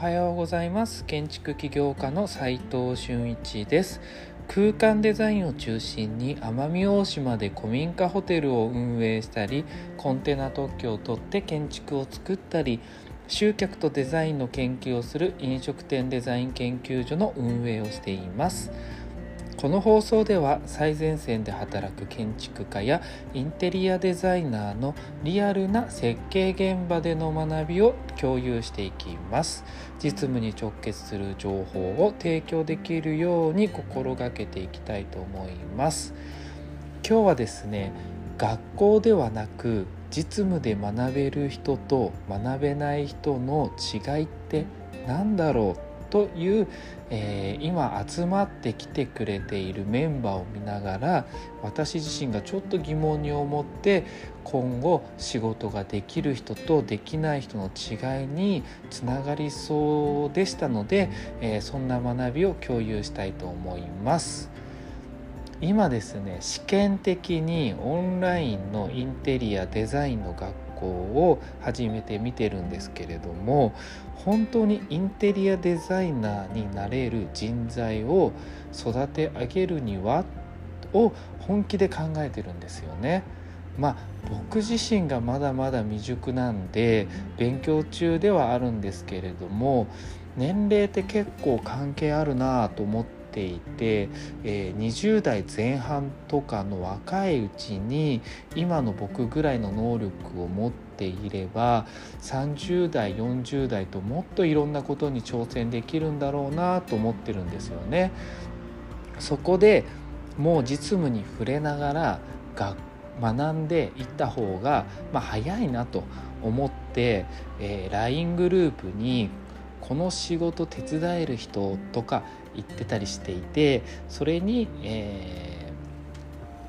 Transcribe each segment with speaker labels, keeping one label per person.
Speaker 1: はようございます。建築起業家の斉藤俊一です。空間デザインを中心に奄美大島で古民家ホテルを運営したりコンテナ特許を取って建築を作ったり集客とデザインの研究をする飲食店デザイン研究所の運営をしています。この放送では最前線で働く建築家やインテリアデザイナーのリアルな設計現場での学びを共有していきます。実務に直結する情報を提供できるように心がけていきたいと思います。今日はですね学校ではなく実務で学べる人と学べない人の違いって何だろう？という、えー、今集まってきてくれているメンバーを見ながら私自身がちょっと疑問に思って今後仕事ができる人とできない人の違いにつながりそうでしたので、えー、そんな学びを共有したいと思います。今ですね試験的にオンラインのインテリアデザインの学校を始めてみてるんですけれども本当にインテリアデザイナーになれる人材を育て上げるにはを本気で考えてるんですよね。まあ僕自身がまだまだ未熟なんで勉強中ではあるんですけれども年齢って結構関係あるなと思ってていて、えー、20代前半とかの若いうちに今の僕ぐらいの能力を持ってていれば30代40代ともっといろんなことに挑戦できるんだろうなと思ってるんですよね。そこでもう実務に触れながら学んでいった方が、まあ、早いなと思って、えー、LINE グループにこの仕事手伝える人とか言ってたりしていてそれに、えー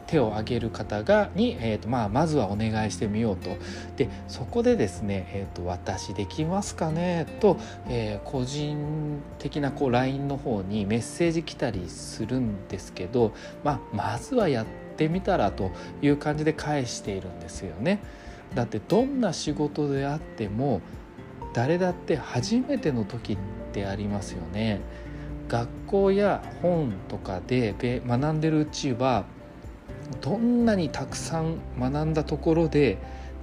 Speaker 1: 手を挙げる方がに、えーとまあ、まずはお願いしてみようとでそこでですね「えーと、私できますかね?」と、えー、個人的なこう LINE の方にメッセージ来たりするんですけど、まあ、まずはやってみたらという感じで返しているんですよね。だってどんな仕事であっても誰だって初めての時ってありますよね。学校や本とかで学んでるうちはどんなにたくさん学んだところで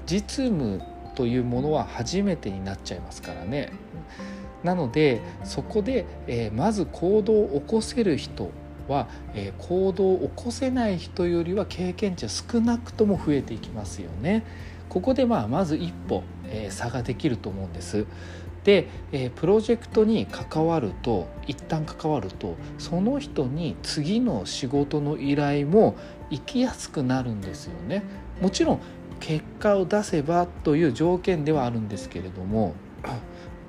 Speaker 1: 実務というものは初めてになっちゃいますからね。なのでそこで、えー、まず行動を起こせる人は、えー、行動を起こせない人よりは経験値は少なくとも増えていきますよね。ここでまあまず一歩、えー、差ができると思うんです。で、え、プロジェクトに関わると一旦関わるとその人に次の仕事の依頼も行きやすくなるんですよね。もちろん結果を出せばという条件ではあるんですけれども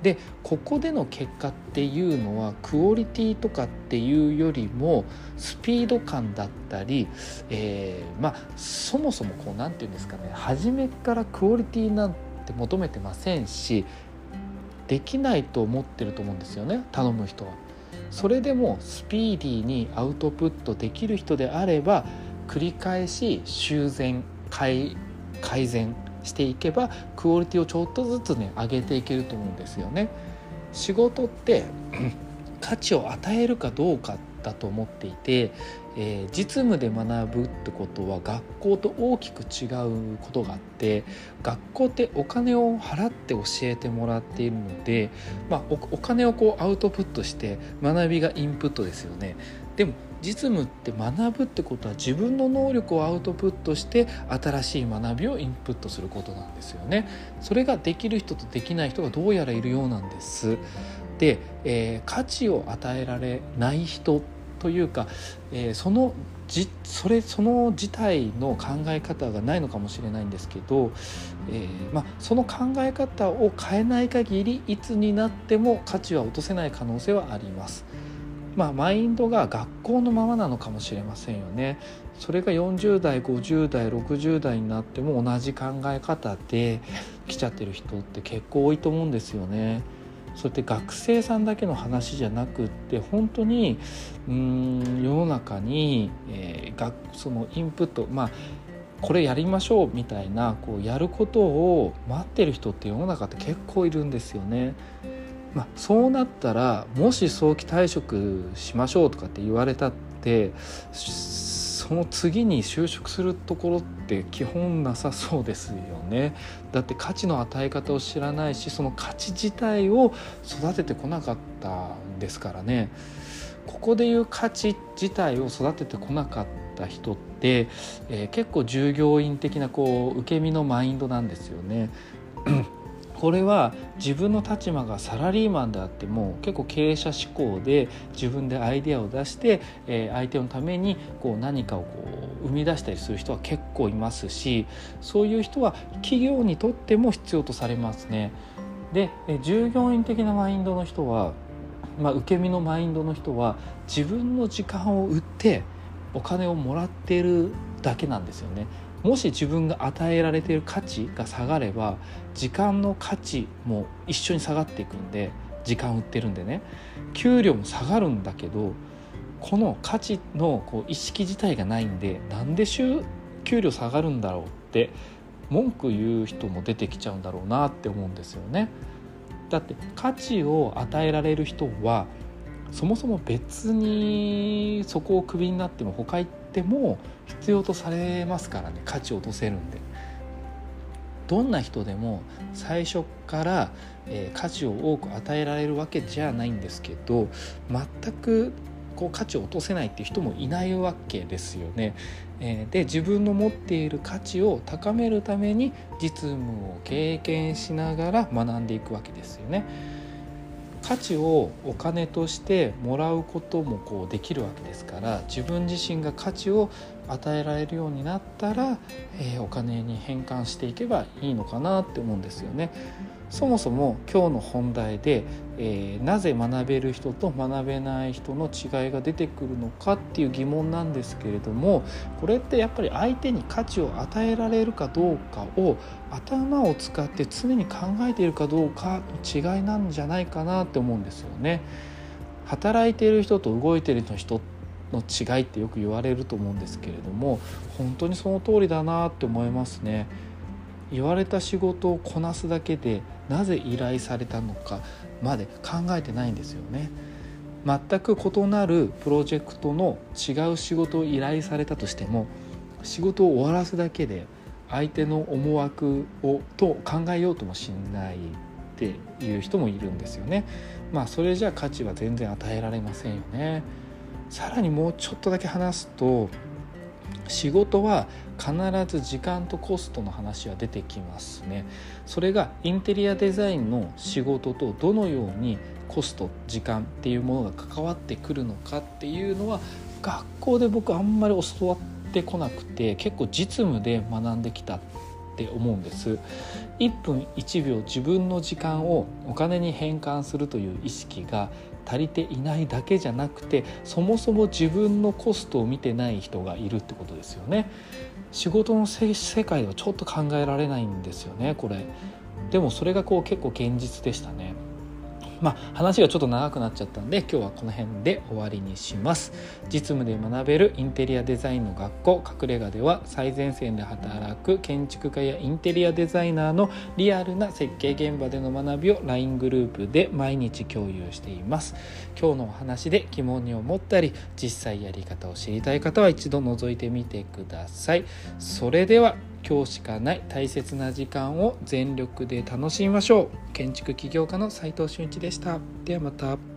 Speaker 1: でここでの結果っていうのはクオリティとかっていうよりもスピード感だったり、えー、まあそもそもこう何て言うんですかね初めからクオリティなんて求めてませんしできないと思ってると思うんですよね頼む人は。それでもスピーディーにアウトプットできる人であれば繰り返し修繕改善していけばクオリティをちょっとずつね上げていけると思うんですよね。仕事って価値を与えるかどうかだと思っていて、えー、実務で学ぶってことは学校と大きく違うことがあって学校ってお金を払って教えてもらっているので、まあ、お金をこうアウトプットして学びがインプットですよね。でも実務って学ぶってことは自分の能力をアウトプットして新しい学びをインプットすることなんですよね。それができる人とできない人がどうやらいるようなんです。で、えー、価値を与えられない人というか、えー、そのじそれその自体の考え方がないのかもしれないんですけど、えー、まあ、その考え方を変えない限りいつになっても価値は落とせない可能性はあります。まあ、マインドが学校のままなのかもしれませんよね。それが40代50代60代になっても同じ考え方で来ちゃってる人って結構多いと思うんですよね。そうやって学生さんだけの話じゃなくって本当にうん世の中に、えー、そのインプットまあこれやりましょうみたいなこうやることを待ってる人って世の中って結構いるんですよね。まあ、そうなったらもし早期退職しましょうとかって言われたってその次に就職するところって基本なさそうですよねだって価値の与え方を知らないしその価値自体を育ててこなかったんですからねここでいう価値自体を育ててこなかった人って、えー、結構従業員的なこう受け身のマインドなんですよね。これは自分の立場がサラリーマンであっても結構経営者志向で自分でアイデアを出して、え、相手のためにこう何かをこう生み出したりする人は結構いますしそういう人は企業にとっても必要とされますね。で従業員的なマインドの人は、まあ、受け身のマインドの人は自分の時間を売ってお金をもらってるだけなんですよね。もし自分が与えられている価値が下がれば時間の価値も一緒に下がっていくんで時間売ってるんでね給料も下がるんだけどこの価値のこう意識自体がないんでなんで給料下がるんだろうって文句言う人も出てきちゃうんだろうなって思うんですよね。だって価値を与えられる人はそもそも別にそこをクビになっても他行っても必要とされますからね価値を落とせるんでどんな人でも最初から、えー、価値を多く与えられるわけじゃないんですけど全くこう価値を落とせないっていう人もいないわけですよね。えー、で自分の持っている価値を高めるために実務を経験しながら学んでいくわけですよね。価値をお金としてもらうこともこうできるわけですから自分自身が価値を与えられるようになったら、えー、お金に変換していけばいいのかなって思うんですよね。そもそも今日の本題で、えー、なぜ学べる人と学べない人の違いが出てくるのかっていう疑問なんですけれどもこれってやっぱり相手に価値を与えられるかどうかを頭を使って常に考えているかどうかの違いなんじゃないかなって思うんですよね。働いている人と動いている人の違いってよく言われると思うんですけれども本当にその通りだなって思いますね。言われた仕事をこなすだけでなぜ依頼されたのかまで考えてないんですよね。全く異なるプロジェクトの違う仕事を依頼されたとしても仕事を終わらすだけで相手の思惑をと考えようともしないっていう人もいるんですよね。まあそれじゃ価値は全然与えられませんよね。さらにもうちょっとだけ話すと仕事は必ず時間とコストの話は出てきますね。それがインテリアデザインの仕事とどのようにコスト時間っていうものが関わってくるのかっていうのは学校で僕あんまり教わってこなくて結構実務で学んできたって思うんです。1分1秒自分の時間をお金に変換するという意識が足りていないだけじゃなくてそもそも自分のコストを見てない人がいるってことですよね。仕事の世界ではちょっと考えられないんですよねこれ。でもそれがこう結構現実でしたね。まあ、話がちょっと長くなっちゃったんで今日はこの辺で終わりにします。実務で学べるインテリアデザインの学校隠れ家では最前線で働く建築家やインテリアデザイナーのリアルな設計現場での学びを LINE グループで毎日共有しています。今日のお話で疑問に思ったり実際やり方を知りたい方は一度覗いてみてください。それでは今日しかない大切な時間を全力で楽しみましょう。建築起業家の斉藤俊一でした。ではまた。